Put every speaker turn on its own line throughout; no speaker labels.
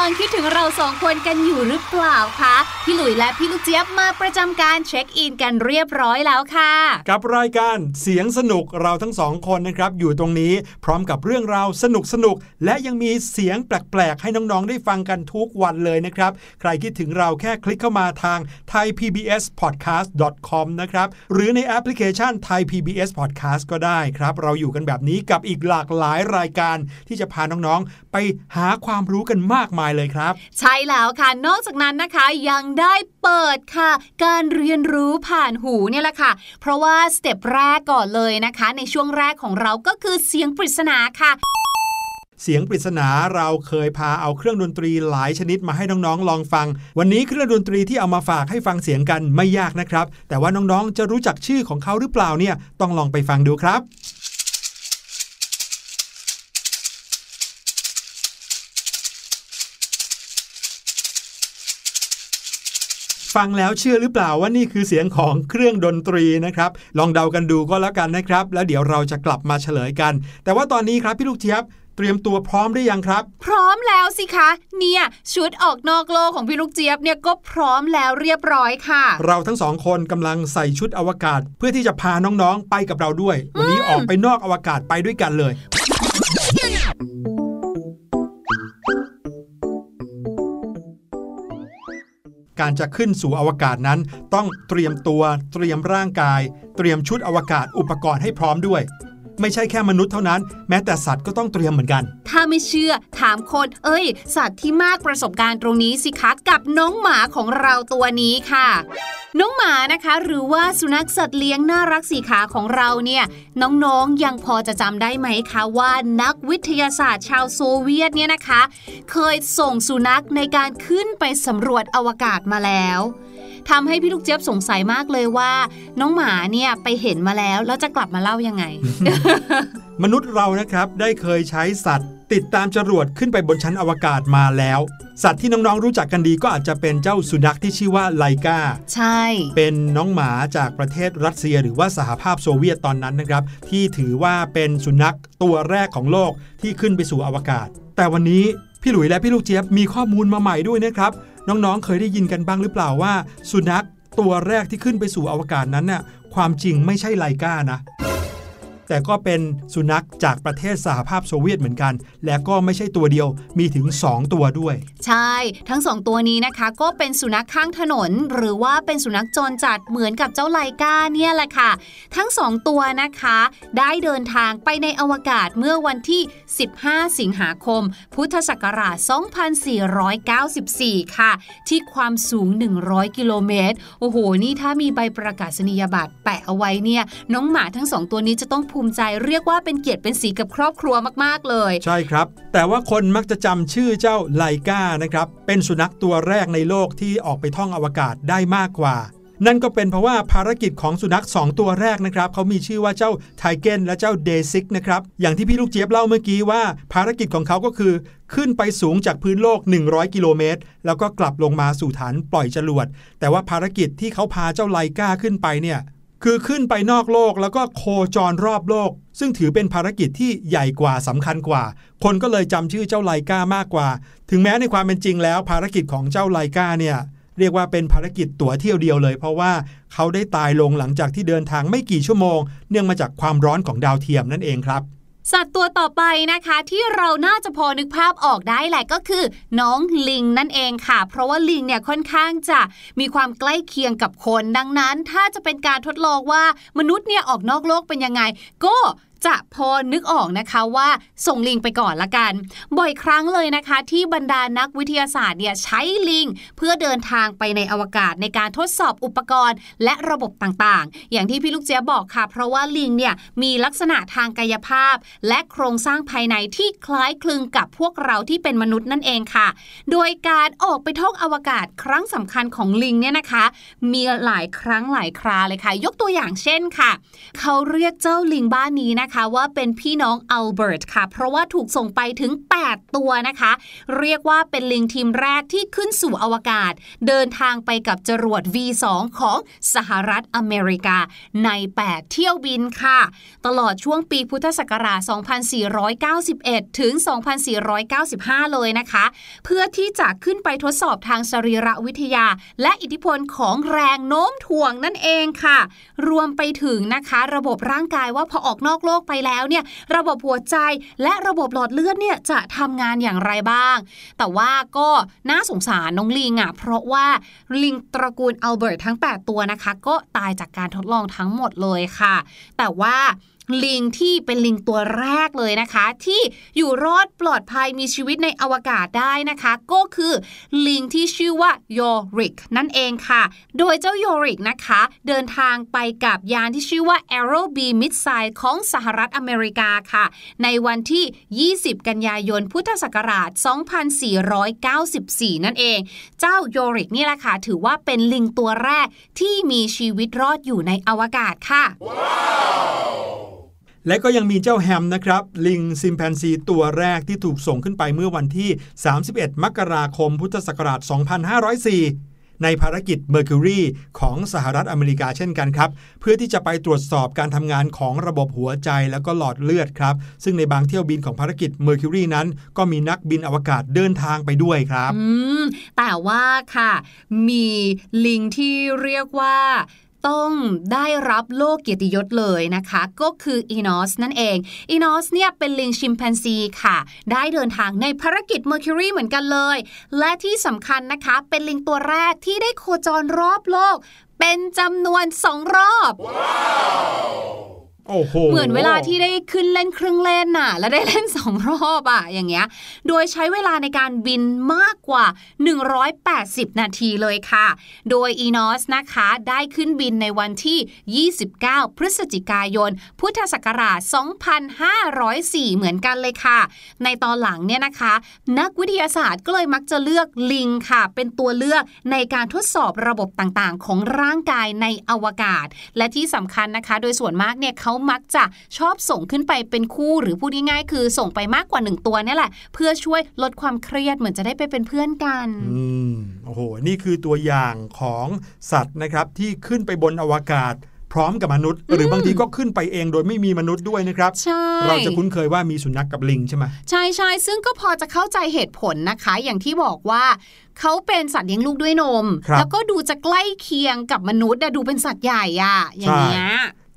ำ
ลังคิดถึงเราสองคนกันอยู่หรือเปล่าคะพี่หลุยและพี่ลูกเจี๊ยบมาประจำการเช็คอินกันเรียบร้อยแล้วค่ะ
กับรายการเสียงสนุกเราทั้งสองคนนะครับอยู่ตรงนี้พร้อมกับเรื่องราวสนุกสนุกและยังมีเสียงแปลกๆ ให้น้องๆได้ฟังกันทุกวันเลยนะครับ ใครคิดถึงเราแค่คลิกเข้ามาทาง thaipbspodcast.com นะครับหรือในแอปพลิเคชัน Thai PBS Podcast ก็ได้ครับ เราอยู่กันแบบนี้กับอีกหลากหลายรายการที่จะพาน้องๆ ไปหาความรู้กันมากมายเลยครับ
ใช่แล้วค่ะนอกจากนั้นนะคะยังได้เปิดค่ะ การเรียนรู้ผ่านหูเนี่ยแหละค่ะ เพราะว่าสเต็ปแรกก่อนเลยนะคะ ในช่วงแรกของเราก็คือเสียงปริศนาค่ะ
เสียงปริศนาเราเคยพาเอาเครื่องดนตรีหลายชนิดมาให้น้องๆ ลองฟัง วันนี้เครื่องดนตรีที่เอามาฝากให้ฟังเสียงกันไม่ยากนะครับ แต่ว่าน้องๆ จะรู้จักชื่อของเขาหรือเปล่าเนี่ยต้องลองไปฟังดูครับ ฟังแล้วเชื่อหรือเปล่าว่านี่คือเสียงของเครื่องดนตรีนะครับ ลองเดากันดูก็แล้วกันนะครับ แล้วเดี๋ยวเราจะกลับมาเฉลยกัน แต่ว่าตอนนี้ครับพี่ลูกเจี๊ยบเตรียมตัวพร้อมได้ยังครับ
พร้อมแล้วสิคะ เนี่ยชุดออกนอกโลกของพี่ลูกเจี๊ยบเนี่ยก็พร้อมแล้วเรียบร้อยค่ะ
เราทั้งสองคนกำลังใส่ชุดอวกาศ เพื่อที่จะพาน้องๆไปกับเราด้วย วันนี้ออกไปนอกอวกาศไปด้วยกันเลย การจะขึ้นสู่อวกาศนั้น ต้องเตรียมตัว เตรียมร่างกาย เตรียมชุดอวกาศอุปกรณ์ให้พร้อมด้วย ไม่ใช่แค่มนุษย์เท่านั้น แม้แต่สัตว์ก็ต้องเตรียมเหมือนกัน
ถ้าไม่เชื่อถามคน เอ้ย สัตว์ที่มากประสบการณ์ตรงนี้สิคะกับน้องหมาของเราตัวนี้ค่ะ น้องหมานะคะ หรือว่าสุนัขสัตว์เลี้ยงน่ารักสีขาของเราเนี่ยน้องๆยังพอจะจำได้ไหมคะว่านักวิทยาศาสตร์ชาวโซเวียตเนี่ยนะคะ เคยส่งสุนัขในการขึ้นไปสำรวจอวกาศมาแล้ว ทำให้พี่ลูกเจี๊ยบสงสัยมากเลยว่า น้องหมาเนี่ยไปเห็นมาแล้วแล้วจะกลับมาเล่ายังไง
มนุษย์เรานะครับได้เคยใช้สัตว์ ติดตามจรวดขึ้นไปบนชั้นอวกาศมาแล้ว สัตว์ที่น้องๆรู้จักกันดีก็อาจจะเป็นเจ้าสุนัขที่ชื่อว่าไลกา
ใช่
เป็นน้องหมาจากประเทศรัสเซียหรือว่าสหภาพโซเวียตตอนนั้นนะครับ ที่ถือว่าเป็นสุนัขตัวแรกของโลกที่ขึ้นไปสู่อวกาศ แต่วันนี้พี่หลุยและพี่ลูกเจี๊ยบมีข้อมูลมาใหม่ด้วยนะครับ น้องๆ เคยได้ยินกันบ้างหรือเปล่าว่า สุนัขตัวแรกที่ขึ้นไปสู่อวกาศนั้นน่ะความจริงไม่ใช่ไลกานะ แต่ก็เป็นสุนัขจากประเทศสหภาพโซเวียตเหมือนกัน และก็ไม่ใช่ตัวเดียวมีถึง 2 ตัวด้วย
ใช่ทั้งสองตัวนี้นะคะ ก็เป็นสุนัขข้างถนน หรือว่าเป็นสุนัขจรจัดเหมือนกับเจ้าไลกาเนี่ยแหละค่ะ ทั้งสองตัวนะคะ ได้เดินทางไปในอวกาศเมื่อวันที่ 15 สิงหาคม พุทธศักราช 2494 ค่ะ ที่ความสูง 100 กิโลเมตรโอ้โหนี่ถ้ามีใบประกาศนียบัตรแปะเอาไว้เนี่ยน้องหมาทั้งสองตัวนี้จะต้องภูมิใจเรียกว่าเป็นเกียรติเป็นสีกับครอบครัวมาก ๆ เลย
ใช่ครับ แต่ว่าคนมักจะจำชื่อเจ้าไลกานะครับ เป็นสุนัขตัวแรกในโลกที่ออกไปท่องอวกาศได้มากกว่า นั่นก็เป็นเพราะว่าภารกิจของสุนัข 2 ตัวแรกนะครับเขามีชื่อว่าเจ้าไทเกนและเจ้าเดซิกนะครับ อย่างที่พี่ลูกเจี๊ยบเล่าเมื่อกี้ว่าภารกิจของเขาก็คือขึ้นไปสูงจากพื้นโลก 100 กิโลเมตร แล้วก็กลับลงมาสู่ฐานปล่อยจรวด แต่ว่าภารกิจที่เขาพาเจ้าไลกาขึ้นไปเนี่ย คือขึ้นไปนอกโลกแล้วก็โคจรรอบโลก ซึ่งถือเป็นภารกิจที่ใหญ่กว่าสำคัญกว่า คนก็เลยจำชื่อเจ้าไลกามากกว่า ถึงแม้ในความเป็นจริงแล้ว ภารกิจของเจ้าไลกาเนี่ยเรียกว่าเป็นภารกิจตั๋วเที่ยวเดียวเลย เพราะว่าเขาได้ตายลงหลังจากที่เดินทางไม่กี่ชั่วโมง เนื่องมาจากความร้อนของดาวเทียมนั่นเองครับ
สัตว์ตัวต่อไปนะคะที่เราน่าจะพอนึกภาพออกได้แหละก็คือ น้องลิงนั่นเองค่ะ เพราะว่าลิงเนี่ยค่อนข้างจะมีความใกล้เคียงกับคนดังนั้น ถ้าจะเป็นการทดลองว่ามนุษย์เนี่ยออกนอกโลกเป็นยังไง ก็ จะพอนึกออกนะคะว่าส่งลิงไปก่อนละกัน บ่อยครั้งเลยนะคะ ที่บรรดานักวิทยาศาสตร์เนี่ยใช้ลิง เพื่อเดินทางไปในอวกาศในการทดสอบอุปกรณ์ และระบบต่างๆ อย่างที่พี่ลูกเจี๊ยบบอกค่ะ เพราะว่าลิงเนี่ยมีลักษณะทางกายภาพ และโครงสร้างภายในที่คล้ายคลึงกับพวกเราที่เป็นมนุษย์นั่นเองค่ะ โดยการออกไปท่องอวกาศครั้งสำคัญของลิงเนี่ยนะคะ มีหลายครั้งหลายคราเลยค่ะ ยกตัวอย่างเช่นค่ะ เขาเรียกเจ้าลิงบ้านนี้นะนะคะว่าเป็นพี่น้องอัลเบิร์ตค่ะ เพราะว่าถูกส่งไปถึง 8 ตัวนะคะ เรียกว่าเป็นลิงทีมแรกที่ขึ้นสู่อวกาศ เดินทางไปกับจรวด V2 ของสหรัฐอเมริกา ใน 8 เที่ยวบินค่ะ ตลอดช่วงปีพุทธศักราช 2491 ถึง 2495 เลยนะคะ เพื่อที่จะขึ้นไปทดสอบทางสรีรวิทยา และอิทธิพลของแรงโน้มถ่วงนั่นเองค่ะ รวมไปถึงนะคะ ระบบร่างกายว่าพอออกนอกโลกไปแล้วเนี่ยระบบหัวใจและระบบหลอดเลือดเนี่ยจะทำงานอย่างไรบ้าง แต่ว่าก็น่าสงสารน้องลิงอะเพราะว่าลิงตระกูลอัลเบิร์ตทั้ง 8 ตัวนะคะ ก็ตายจากการทดลองทั้งหมดเลยค่ะ แต่ว่า ลิงที่เป็นลิงตัวแรกเลยนะคะ ที่อยู่รอดปลอดภัยมีชีวิตในอวกาศได้นะคะ ก็คือลิงที่ชื่อว่าโยริกนั่นเองค่ะ โดยเจ้าโยริกนะคะ เดินทางไปกับยานที่ชื่อว่า Aero B Missile ของสหรัฐอเมริกาค่ะ ในวันที่ 20 กันยายนพุทธศักราช 2494 นั่นเอง เจ้าโยริกนี่แหละค่ะ ถือว่าเป็นลิงตัวแรกที่มีชีวิตรอดอยู่ในอวกาศค่ะ
และก็ยังมีเจ้าแฮมนะครับ ลิงซิมแปนซีตัวแรกที่ถูกส่งขึ้นไปเมื่อวันที่ 31 มกราคมพุทธศักราช 2504 ในภารกิจ Mercury ของสหรัฐอเมริกาเช่นกันครับ เพื่อที่จะไปตรวจสอบการทำงานของระบบหัวใจแล้วก็หลอดเลือดครับ ซึ่งในบางเที่ยวบินของภารกิจ Mercury นั้น ก็มีนักบินอวกาศเดินทางไปด้วยครับ
แต่ว่าค่ะ มีลิงที่เรียกว่า ต้องได้รับโลกเกียรติยศเลยนะคะ ก็คืออีนอสนั่นเองอีนอสเนี่ยเป็นลิงชิมแปนซีค่ะ ได้เดินทางในภารกิจ Mercury เหมือนกันเลย และที่สำคัญนะคะ เป็นลิงตัวแรกที่ได้โคจรรอบโลก เป็นจำนวนสองรอบ
wow.
เหมือนเวลาที่ได้ขึ้นเล่นเครื่องเล่นน่ะ แล้วได้เล่นสองรอบอะอย่างเงี้ย โดยใช้เวลาในการบินมากกว่า 180 นาทีเลยค่ะ โดยอีนอสนะคะได้ขึ้นบินในวันที่ 29 พฤศจิกายน พุทธศักราช 2504 เหมือนกันเลยค่ะ ในตอนหลังเนี่ยนะคะ นักวิทยาศาสตร์ก็เลยมักจะเลือกลิงค่ะ เป็นตัวเลือกในการทดสอบระบบต่างๆ ของร่างกายในอวกาศ และที่สำคัญนะคะ โดยส่วนมากเนี่ยเขามักจะชอบส่งขึ้นไปเป็นคู่หรือพูดง่ายๆ คือส่งไปมากกว่าหนึ่งตัวเนี่ยแหละ เพื่อช่วยลดความเครียดเหมือนจะได้ไปเป็นเพื่อนกัน
อืมโอ้โห นี่คือตัวอย่างของสัตว์นะครับที่ขึ้นไปบนอวกาศพร้อมกับมนุษย์ หรือบางทีก็ขึ้นไปเองโดยไม่มีมนุษย์ด้วยนะครับ
ใช่
เราจะคุ้นเคยว่ามีสุนัขกกับลิงใช่ไหม
ใช่ใช่ซึ่งก็พอจะเข้าใจเหตุผลนะคะ อย่างที่บอกว่าเขาเป็นสัตว์เลี้ยงลูกด้วยนม
ครับ
แล้วก็ดูจะใกล้เคียงกับมนุษย์อะดูเป็นสัตว์ใหญ่อะอย่างเงี้ย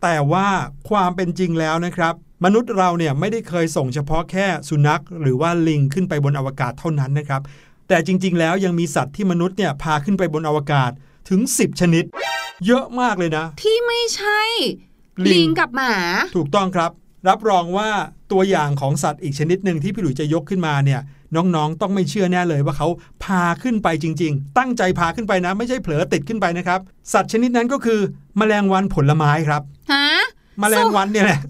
แต่ว่าความเป็นจริงแล้วนะครับมนุษย์เราเนี่ยไม่ได้เคยส่งเฉพาะแค่สุนัข หรือว่าลิงขึ้นไปบนอวกาศเท่านั้นนะครับ แต่จริง ๆ แล้วยังมีสัตว์ที่มนุษย์เนี่ยพาขึ้นไปบนอวกาศถึง 10 ชนิด เยอะมากเลยนะ
ที่ไม่ใช่
ลิง
ลิงกับหมา
ถูกต้องครับ รับรองว่าตัวอย่างของสัตว์อีกชนิดหนึ่งที่พี่หลุยจะยกขึ้นมาเนี่ย น้องๆ ต้องไม่เชื่อแน่เลยว่าเขาพาขึ้นไปจริง ๆ ตั้งใจพาขึ้นไปนะ ไม่ใช่เผลอติดขึ้นไปนะครับ สัตว์ชนิดนั้นก็คือแมลงวันผลไม้ครับ
ฮะ
แมลงวันเนี่ยแหละ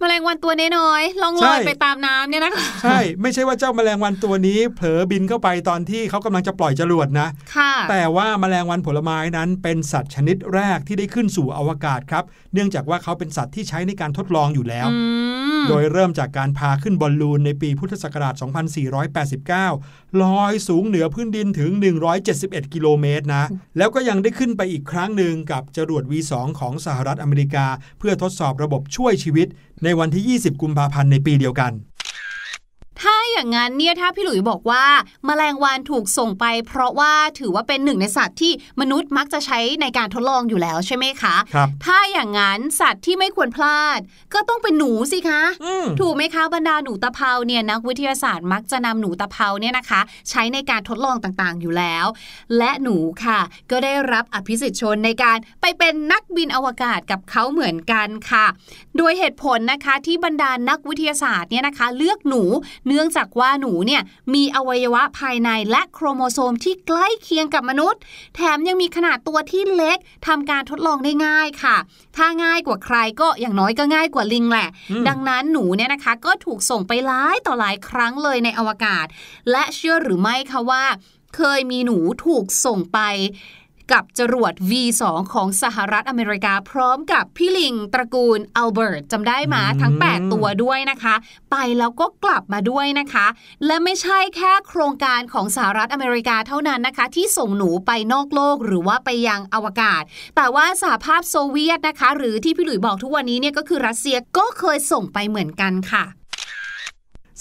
แมลงวันตัวน้อยๆล่องล
ใช่
อยไปตามน้ำเนี่ยนะคะ
ใช่ ไม่ใช่ว่าเจ้าแมลงวันตัวนี้เผลอบินเข้าไปตอนที่เขากำลังจะปล่อยจรวดนะ
ค่ะ
แต่ว่าแมลงวันผลไม้นั้นเป็นสัตว์ชนิดแรกที่ได้ขึ้นสู่อวกาศครับ เนื่องจากว่าเขาเป็นสัตว์ที่ใช้ในการทดลองอยู่แล้ว
อืม
โดยเริ่มจากการพาขึ้นบอลลูนในปีพุทธศักราช 2489 ลอยสูงเหนือพื้นดินถึง 171 กิโลเมตรนะ แล้วก็ยังได้ขึ้นไปอีกครั้งหนึ่งกับจรวด V2 ของสหรัฐอเมริกา เพื่อทดสอบระบบช่วยชีวิต ในวันที่ 20 กุมภาพันธ์ในปีเดียวกัน
อย่างนั้นเนี่ยถ้าพี่หลุยบอกว่าแมลงวันถูกส่งไป เพราะว่าถือว่าเป็นหนึ่งในสัตว์ที่มนุษย์มักจะใช้ในการทดลองอยู่แล้วใช่ไหมคะ
ครับ
ถ้าอย่างนั้นสัตว์ที่ไม่ควรพลาด ก็ต้องเป็นหนูสิคะ
อืม
ถูกไหมคะบรรดาหนูตะเภาเนี่ยนักวิทยาศาสตร์มักจะนำหนูตะเภาเนี่ยนะคะ ใช้ในการทดลองต่างๆอยู่แล้ว และหนูค่ะ ก็ได้รับอภิสิทธิชนในการไปเป็นนักบินอวกาศกับเขาเหมือนกันค่ะ โดยเหตุผลนะคะที่บรรดานักวิทยาศาสตร์เนี่ยนะคะ เลือกหนูเนื่องจากว่าหนูเนี่ยมีอวัยวะภายในและโครโมโซมที่ใกล้เคียงกับมนุษย์ แถมยังมีขนาดตัวที่เล็กทำการทดลองได้ง่ายค่ะ ถ้าง่ายกว่าใครก็อย่างน้อยก็ง่ายกว่าลิงแหละ
อืม
ดังนั้นหนูเนี่ยนะคะก็ถูกส่งไปหลายต่อหลายครั้งเลยในอวกาศ และเชื่อหรือไม่คะว่า เคยมีหนูถูกส่งไป กับจรวด V2 ของสหรัฐอเมริกา พร้อมกับพี่ลิงตระกูลอัลเบิร์ตจำได้มาทั้ง 8 ตัวด้วยนะคะ ไปแล้วก็กลับมาด้วยนะคะ และไม่ใช่แค่โครงการของสหรัฐอเมริกาเท่านั้นนะคะ ที่ส่งหนูไปนอกโลกหรือว่าไปยังอวกาศ แต่ว่าสหภาพโซเวียตนะคะ หรือที่พี่หลุยบอกทุกวันนี้เนี่ยก็คือรัสเซียก็เคยส่งไปเหมือนกันค่ะ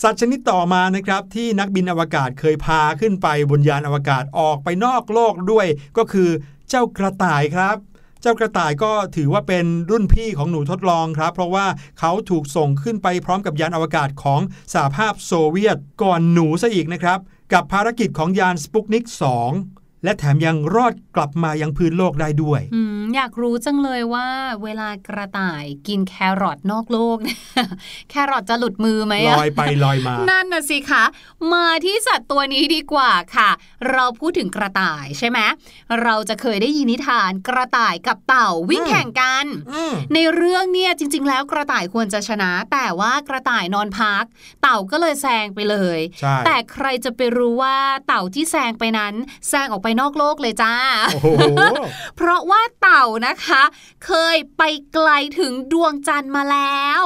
สัตว์ชนิดต่อมานะครับที่นักบินอวกาศเคยพาขึ้นไปบนยานอวกาศออกไปนอกโลกด้วย ก็คือเจ้ากระต่ายครับ เจ้ากระต่ายก็ถือว่าเป็นรุ่นพี่ของหนูทดลองครับ เพราะว่าเขาถูกส่งขึ้นไปพร้อมกับยานอวกาศของสหภาพโซเวียตก่อนหนูซะอีกนะครับ กับภารกิจของยานสปุกนิก 2 และแถมยังรอดกลับมายังพื้นโลกได้ด้วย
อืมอยากรู้จังเลยว่าเวลากระต่ายกินแครอทนอกโลกเนี่ยแครอทจะหลุดมือไหม
ล
อะ
อยไปลอยมา
นั่นน่ะสิคะ มาที่สัตว์ตัวนี้ดีกว่าค่ะ เราพูดถึงกระต่ายใช่ไหมเราจะเคยได้ยินนิทานกระต่ายกับเต่าวิ่ง
อืม
แข่งกัน
อืม
ในเรื่องเนี่ยจริง ๆ แล้วกระต่ายควรจะชนะ แต่ว่ากระต่ายนอนพัก เต่าก็เลยแซงไปเลย
ใช่
แต่ใครจะไปรู้ว่าเต่าที่แซงไปนั้นแซงออกไปนอกโลกเลยจ้า
โอ้โห
เพราะว่าเต่านะคะ เคยไปไกลถึงดวงจันทร์มาแล้ว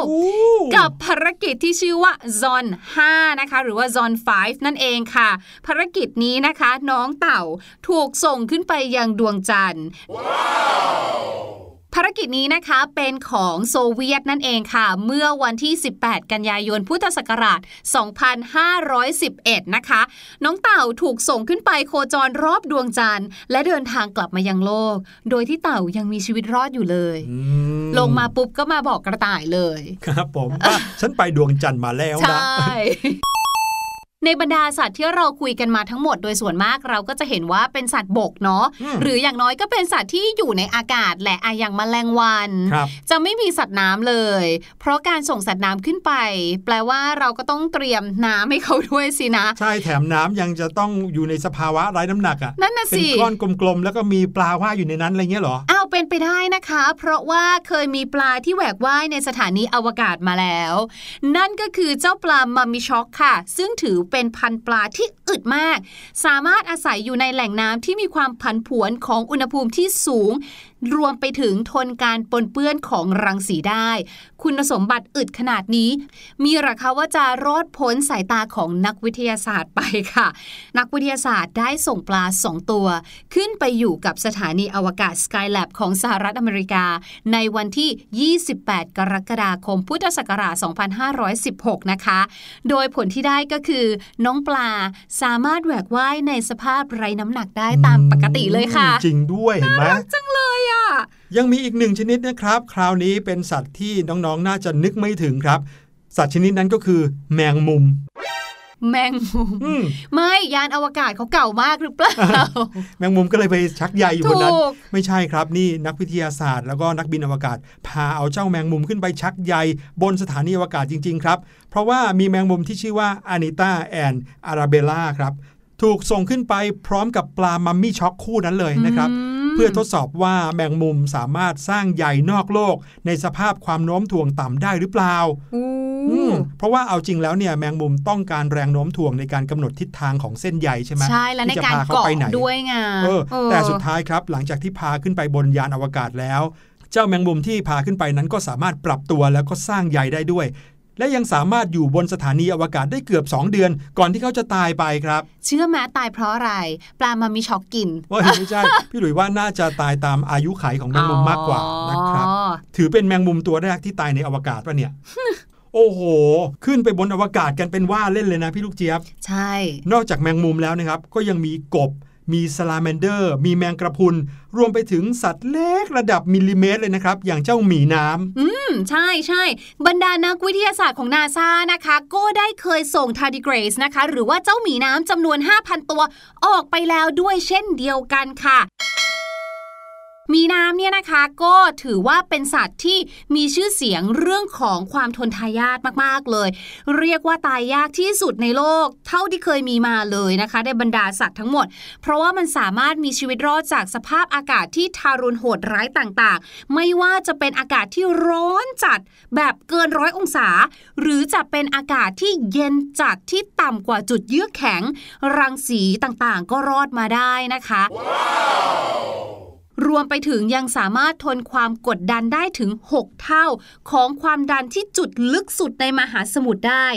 กับภารกิจที่ชื่อว่า Zon 5นะคะ หรือว่า Zon 5 นั่นเองค่ะ ภารกิจนี้นะคะ น้องเต่าถูกส่งขึ้นไปยังดวงจันทร์ ภารกิจนี้นะคะเป็นของโซเวียตนั่นเองค่ะ เมื่อวันที่ 18 กันยายนพุทธศักราช 2511 นะคะ น้องเต่าถูกส่งขึ้นไปโคจรรอบดวงจันทร์ และเดินทางกลับมายังโลก โดยที่เต่ายังมีชีวิตรอดอยู่เลย
อื
ลงมาปุ๊บก็มาบอกกระต่ายเลย
ครับผมว่าฉันไปดวงจันทร์มาแล้ว
ใช่
นะ
ในบรรดาสัตว์ที่เราคุยกันมาทั้งหมดโดยส่วนมากเราก็จะเห็นว่าเป็นสัตว์บกเนาะ
อืม
หรืออย่างน้อยก็เป็นสัตว์ที่อยู่ในอากาศแหละอะอย่างแมลงวัน
ครับ
จะไม่มีสัตว์น้ำเลย เพราะการส่งสัตว์น้ำขึ้นไป แปลว่าเราก็ต้องเตรียมน้ำให้เขาด้วยสินะ
ใช่แถมน้ำยังจะต้องอยู่ในสภาวะไร้น้ำหนักอะ
นั่นน่ะ
เป็น
สิ
ก้อนกลมๆแล้วก็มีปลาว่ายอยู่ในนั้นอะไรเงี้ยเหรอ
อ้าว เป็นไปได้นะคะ เพราะว่าเคยมีปลาที่แหวกว่ายในสถานีอวกาศมาแล้ว นั่นก็คือเจ้าปลามัมมิช็อกค่ะ ซึ่งถือเป็นพันปลาที่อึดมาก สามารถอาศัยอยู่ในแหล่งน้ำที่มีความผันผวนของอุณหภูมิที่สูง รวมไปถึงทนการปนเปื้อนของรังสีได้ คุณสมบัติอึดขนาดนี้ มีหรือคะว่าจะรอดพ้นสายตาของนักวิทยาศาสตร์ไปค่ะ นักวิทยาศาสตร์ได้ส่งปลาสองตัว ขึ้นไปอยู่กับสถานีอวกาศ Skylab ของสหรัฐอเมริกา ในวันที่ 28 กรกฎาคม พุทธศักราช 2516 นะคะ โดยผลที่ได้ก็คือน้องปลาสามารถแหวกว่ายในสภาพไร้น้ำหนักได้ตามปกติเลยค่ะ
จริงด้วยเห็นไหม
จังเลยอะ
ยังมีอีกหนึ่งชนิดนะครับ คราวนี้เป็นสัตว์ที่น้องๆ น่าจะนึกไม่ถึงครับ สัตว์ชนิดนั้นก็คือแมงมุม
แมงมุม
อืม
ไม่ยานอวกาศเขาเก่ามากหรือเปล่า
แมงมุมก็เลยไปชักใยอยู่บ
ถู
นนั้น
ก
ไม่ใช่ครับนี่นักวิทยาศาสตร์ แล้วก็นักบินอวกาศ พาเอาเจ้าแมงมุมขึ้นไปชักใยบนสถานีอวกาศจริง ๆ ครับ เพราะว่ามีแมงมุมที่ชื่อว่าอานิต้าแอนอาราเบล่าครับ ถูกส่งขึ้นไปพร้อมกับปลามัมมี่ช็อกคู่นั้นเลยนะครับ
ม
เพื่อทดสอบว่าแมงมุมสามารถสร้างใยนอกโลก ในสภาพความโน้มถ่วงต่ำได้หรือเปล่า
อู้
อืมเพราะว่าเอาจริงแล้วเนี่ยแมงมุมต้องการแรงโน้มถ่วงในการกำหนดทิศทางของเส้นใยใช่ไหม
ใช่แล้วใน
ที่จะ
การ
พาเขา
เกาะ
ไปไหน
ด้วยไง
เออ
เออ
แต่สุดท้ายครับหลังจากที่พาขึ้นไปบนยานอวกาศแล้ว เจ้าแมงมุมที่พาขึ้นไปนั้นก็สามารถปรับตัวแล้วก็สร้างใยได้ด้วย และยังสามารถอยู่บนสถานีอวกาศได้เกือบ 2 เดือน ก่อนที่เขาจะตายไปครับ
เชื่อไหมตายเพราะอะไร ปลามามีช็อกกิน
ว่าไม่ใช่ พี่หลุยว่าน่าจะตายตามอายุขัยของแมงมุมมากกว่านะครับ
อ๋อ
ถือเป็นแมงมุมตัวแรกที่ตายในอวกาศปะเนี่ยโอ้โห ขึ้นไปบนอวกาศกันเป็นว่าเล่นเลยนะพี่ลูกเจี๊ยบ
ใช่
นอกจากแมงมุมแล้วนะครับ ก็ยังมีกบ มีซาลาแมนเดอร์ มีแมงกะพรุน รวมไปถึงสัตว์เล็กระดับมิลลิเมตรเลยนะครับ อย่างเจ้าหมีน้ำ
อืม ใช่ใช่บรรดานักวิทยาศาสตร์ของนาซานะคะ ก็ได้เคยส่งทาร์ดิเกรสนะคะ หรือว่าเจ้าหมีน้ำจำนวน 5,000 ตัว ออกไปแล้วด้วยเช่นเดียวกันค่ะ มีน้ำเนี่ยนะคะก็ถือว่าเป็นสัตว์ที่มีชื่อเสียงเรื่องของความทนทายาทมากๆเลย เรียกว่าตายยากที่สุดในโลก เท่าที่เคยมีมาเลยนะคะในบรรดาสัตว์ทั้งหมด เพราะว่ามันสามารถมีชีวิตรอดจากสภาพอากาศที่ทารุณโหดร้ายต่างๆ ไม่ว่าจะเป็นอากาศที่ร้อนจัดแบบเกินร้อยองศา หรือจะเป็นอากาศที่เย็นจัดที่ต่ำกว่าจุดเยือกแข็ง รังสีต่างๆ ก็รอดมาได้นะคะ รวมไปถึงยังสามารถทนความกดดันได้ถึง 6 เท่า ของความดันที่จุดลึกสุดในมหาสมุทรได้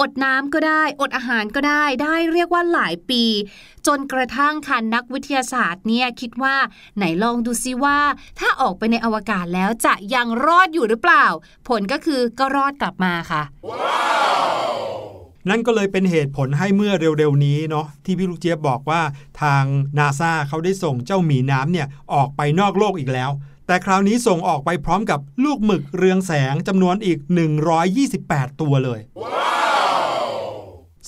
อดน้ำก็ได้ อดอาหารก็ได้ ได้เรียกว่าหลายปี จนกระทั่งค่ะนักวิทยาศาสตร์เนี่ยคิดว่าไหนลองดูซิว่า ถ้าออกไปในอวกาศแล้วจะยังรอดอยู่หรือเปล่า ผลก็คือก็รอดกลับมาค่ะ
นั่นก็เลยเป็นเหตุผลให้เมื่อเร็วๆนี้เนาะที่พี่ลูกเจี๊ยบบอกว่าทางนาซาเขาได้ส่งเจ้าหมีน้ำเนี่ยออกไปนอกโลกอีกแล้ว แต่คราวนี้ส่งออกไปพร้อมกับลูกหมึกเรืองแสงจำนวนอีก 128 ตัวเลย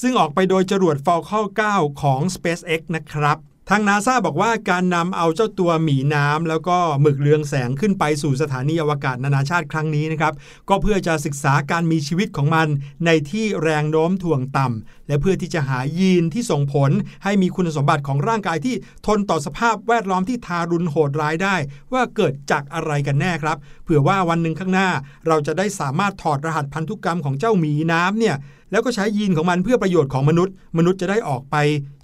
ซึ่งออกไปโดยจรวด Falcon 9 ของ SpaceX นะครับ ทางนาซาบอกว่าการนำเอาเจ้าตัวหมีน้ำแล้วก็หมึกเรืองแสงขึ้นไปสู่สถานีอวกาศนานาชาติครั้งนี้นะครับ ก็เพื่อจะศึกษาการมีชีวิตของมันในที่แรงโน้มถ่วงต่ำ และเพื่อที่จะหายีนที่ส่งผลให้มีคุณสมบัติของร่างกายที่ทนต่อสภาพแวดล้อมที่ทารุณโหดร้ายได้ ว่าเกิดจากอะไรกันแน่ครับ เผื่อว่าวันหนึ่งข้างหน้า เราจะได้สามารถถอดรหัสพันธุกรรมของเจ้าหมีน้ำเนี่ยแล้วก็ใช้ยีนของมันเพื่อประโยชน์ของมนุษย์ มนุษย์จะได้ออกไป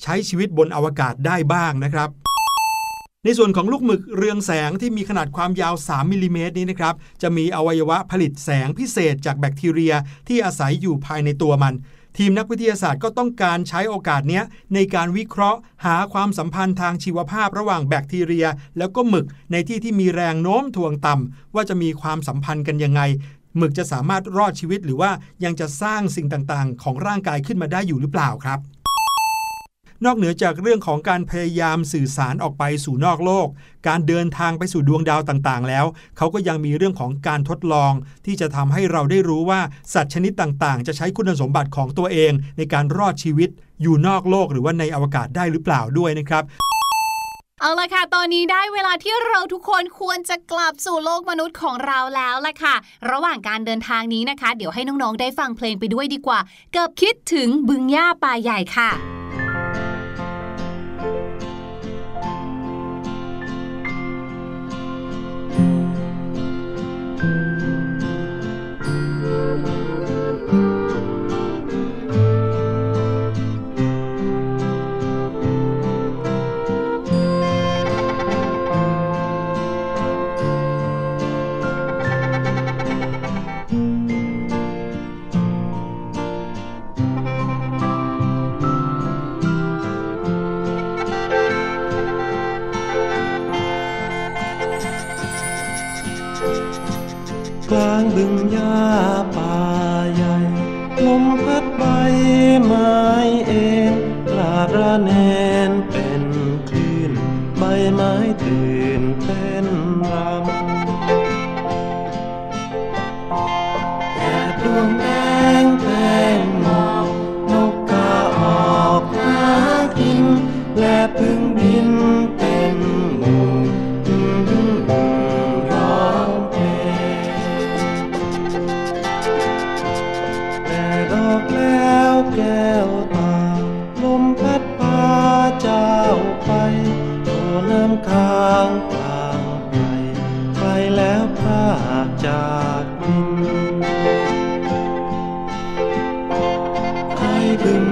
ใช้ชีวิตบนอวกาศได้บ้างนะครับในส่วนของลูกหมึกเรืองแสงที่มีขนาดความยาว 3 มิลิเมตรนี้นะครับ จะมีอวัยวะผลิตแสงพิเศษจากแบคทีเรียที่อาศัยอยู่ภายในตัวมัน ทีมนักวิทยาศาสตร์ก็ต้องการใช้โอกาสนี้ในการวิเคราะห์ หาความสัมพันธ์ทางชีวภาพระหว่างแบคทีเรีย แล้วก็หมึกในที่ที่มีแรงโน้มถ่วงต่ำว่าจะมีความสัมพันธ์กันยังไงหมึกจะสามารถรอดชีวิตหรือว่ายังจะสร้างสิ่งต่างๆ ของร่างกายขึ้นมาได้อยู่หรือเปล่าครับ นอกเหนือจากเรื่องของการพยายามสื่อสารออกไปสู่นอกโลก การเดินทางไปสู่ดวงดาวต่างๆ แล้ว เขาก็ยังมีเรื่องของการทดลอง ที่จะทำให้เราได้รู้ว่าสัตว์ชนิดต่างๆ จะใช้คุณสมบัติของตัวเอง ในการรอดชีวิต อยู่นอกโลกหรือว่าในอวกาศได้หรือเปล่าด้วยนะครับ
เอาละค่ะ ตอนนี้ได้เวลาที่เราทุกคนควรจะกลับสู่โลกมนุษย์ของเราแล้วล่ะค่ะ ระหว่างการเดินทางนี้นะคะ เดี๋ยวให้น้อง ๆ ได้ฟังเพลงไปด้วยดีกว่า เกือบคิดถึงบึงหญ้าป่าใหญ่ค่ะ
กลางบึงหญ้าป่าใหญ่ ลมพัดใบไม้เอ็นลาดระเนนเป็นคลื่นใบไม้ตื่นเต้น ใ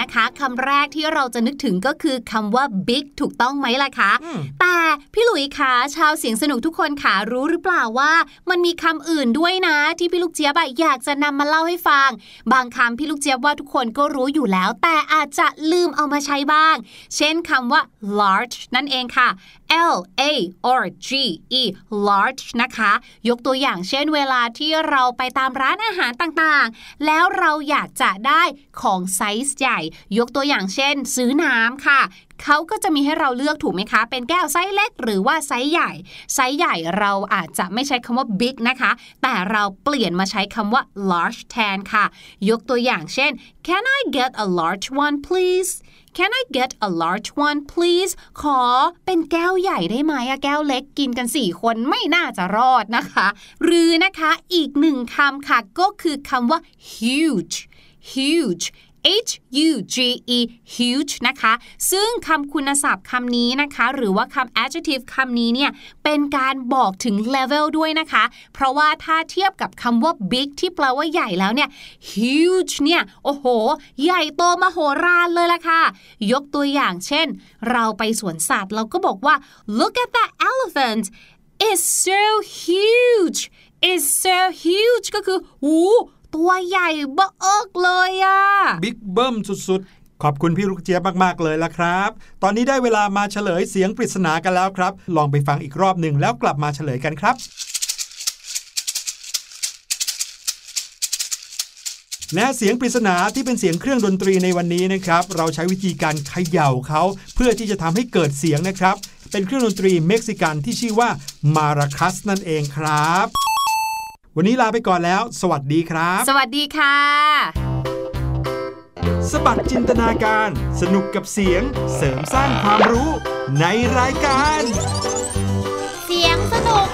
นะ
คะคำแรกที่เราจะนึกถึงก็คือคำว่า big ถูกต้องไหมล่ะคะ แต่พี่หลุยคะชาวเสียงสนุกทุกคนค่ะรู้หรือเปล่าว่า มันมีคำอื่นด้วยนะ ที่พี่ลูกเจี๊ยบอะอยากจะนำมาเล่าให้ฟัง บางคำพี่ลูกเจี๊ยบว่าทุกคนก็รู้อยู่แล้ว แต่อาจจะลืมเอามาใช้บ้าง เช่นคำว่า large นั่นเองค่ะ L A R G E large นะคะ ยกตัวอย่างเช่นเวลาที่เราไปตามร้านอาหารต่างๆ แล้วเราอยากจะได้ของไซส์ใหญ่ ยกตัวอย่างเช่น ซื้อน้ำค่ะ เขาก็จะมีให้เราเลือกถูกไหมคะ เป็นแก้วไซส์เล็ก หรือว่าไซส์ใหญ่ ไซส์ใหญ่เราอาจจะไม่ใช้คำว่า big นะคะ แต่เราเปลี่ยนมาใช้คำว่า large แทนค่ะ ยกตัวอย่างเช่น Can I get a large one please Can I get a large one please ขอเป็นแก้วใหญ่ได้ไหมอะแก้วเล็กกินกัน 4 คนไม่น่าจะรอดนะคะ หรือนะคะอีกหนึ่งคำค่ะ ก็คือคำว่า huge huge H U G E huge นะคะ ซึ่งคำคุณศัพท์คำนี้นะคะ หรือว่าคำ adjective คำนี้เนี่ยเป็นการบอกถึง level ด้วยนะคะ เพราะว่าถ้าเทียบกับคำว่า big ที่แปลว่าใหญ่แล้วเนี่ย huge เนี่ยโอ้โห ใหญ่โตมโหฬารเลยล่ะค่ะ ยกตัวอย่างเช่น เราไปสวนสัตว์เราก็บอกว่า look at that elephant it's so huge it's so huge ก็คือหู ตัวใหญ่เบ้อเอิกเลยอะ
บิ๊กเบิ้มสุดๆ ขอบคุณพี่ลูกเจี๊ยบมาก ๆ เลยละครับ ตอนนี้ได้เวลามาเฉลยเสียงปริศนากันแล้วครับ ลองไปฟังอีกรอบหนึ่งแล้วกลับมาเฉลยกันครับ และเสียงปริศนาที่เป็นเสียงเครื่องดนตรีในวันนี้นะครับ เราใช้วิธีการเขย่าเขาเพื่อที่จะทำให้เกิดเสียงนะครับ เป็นเครื่องดนตรีเม็กซิกันที่ชื่อว่ามาราคัสนั่นเองครับ วันนี้ลาไปก่อนแล้ว สวัสดีครับ
สวัสดีค่ะ
สบัดจินตนาการ สนุกกับเสียง เสริมสร้างความรู้ในรายการ
เสียงสนุก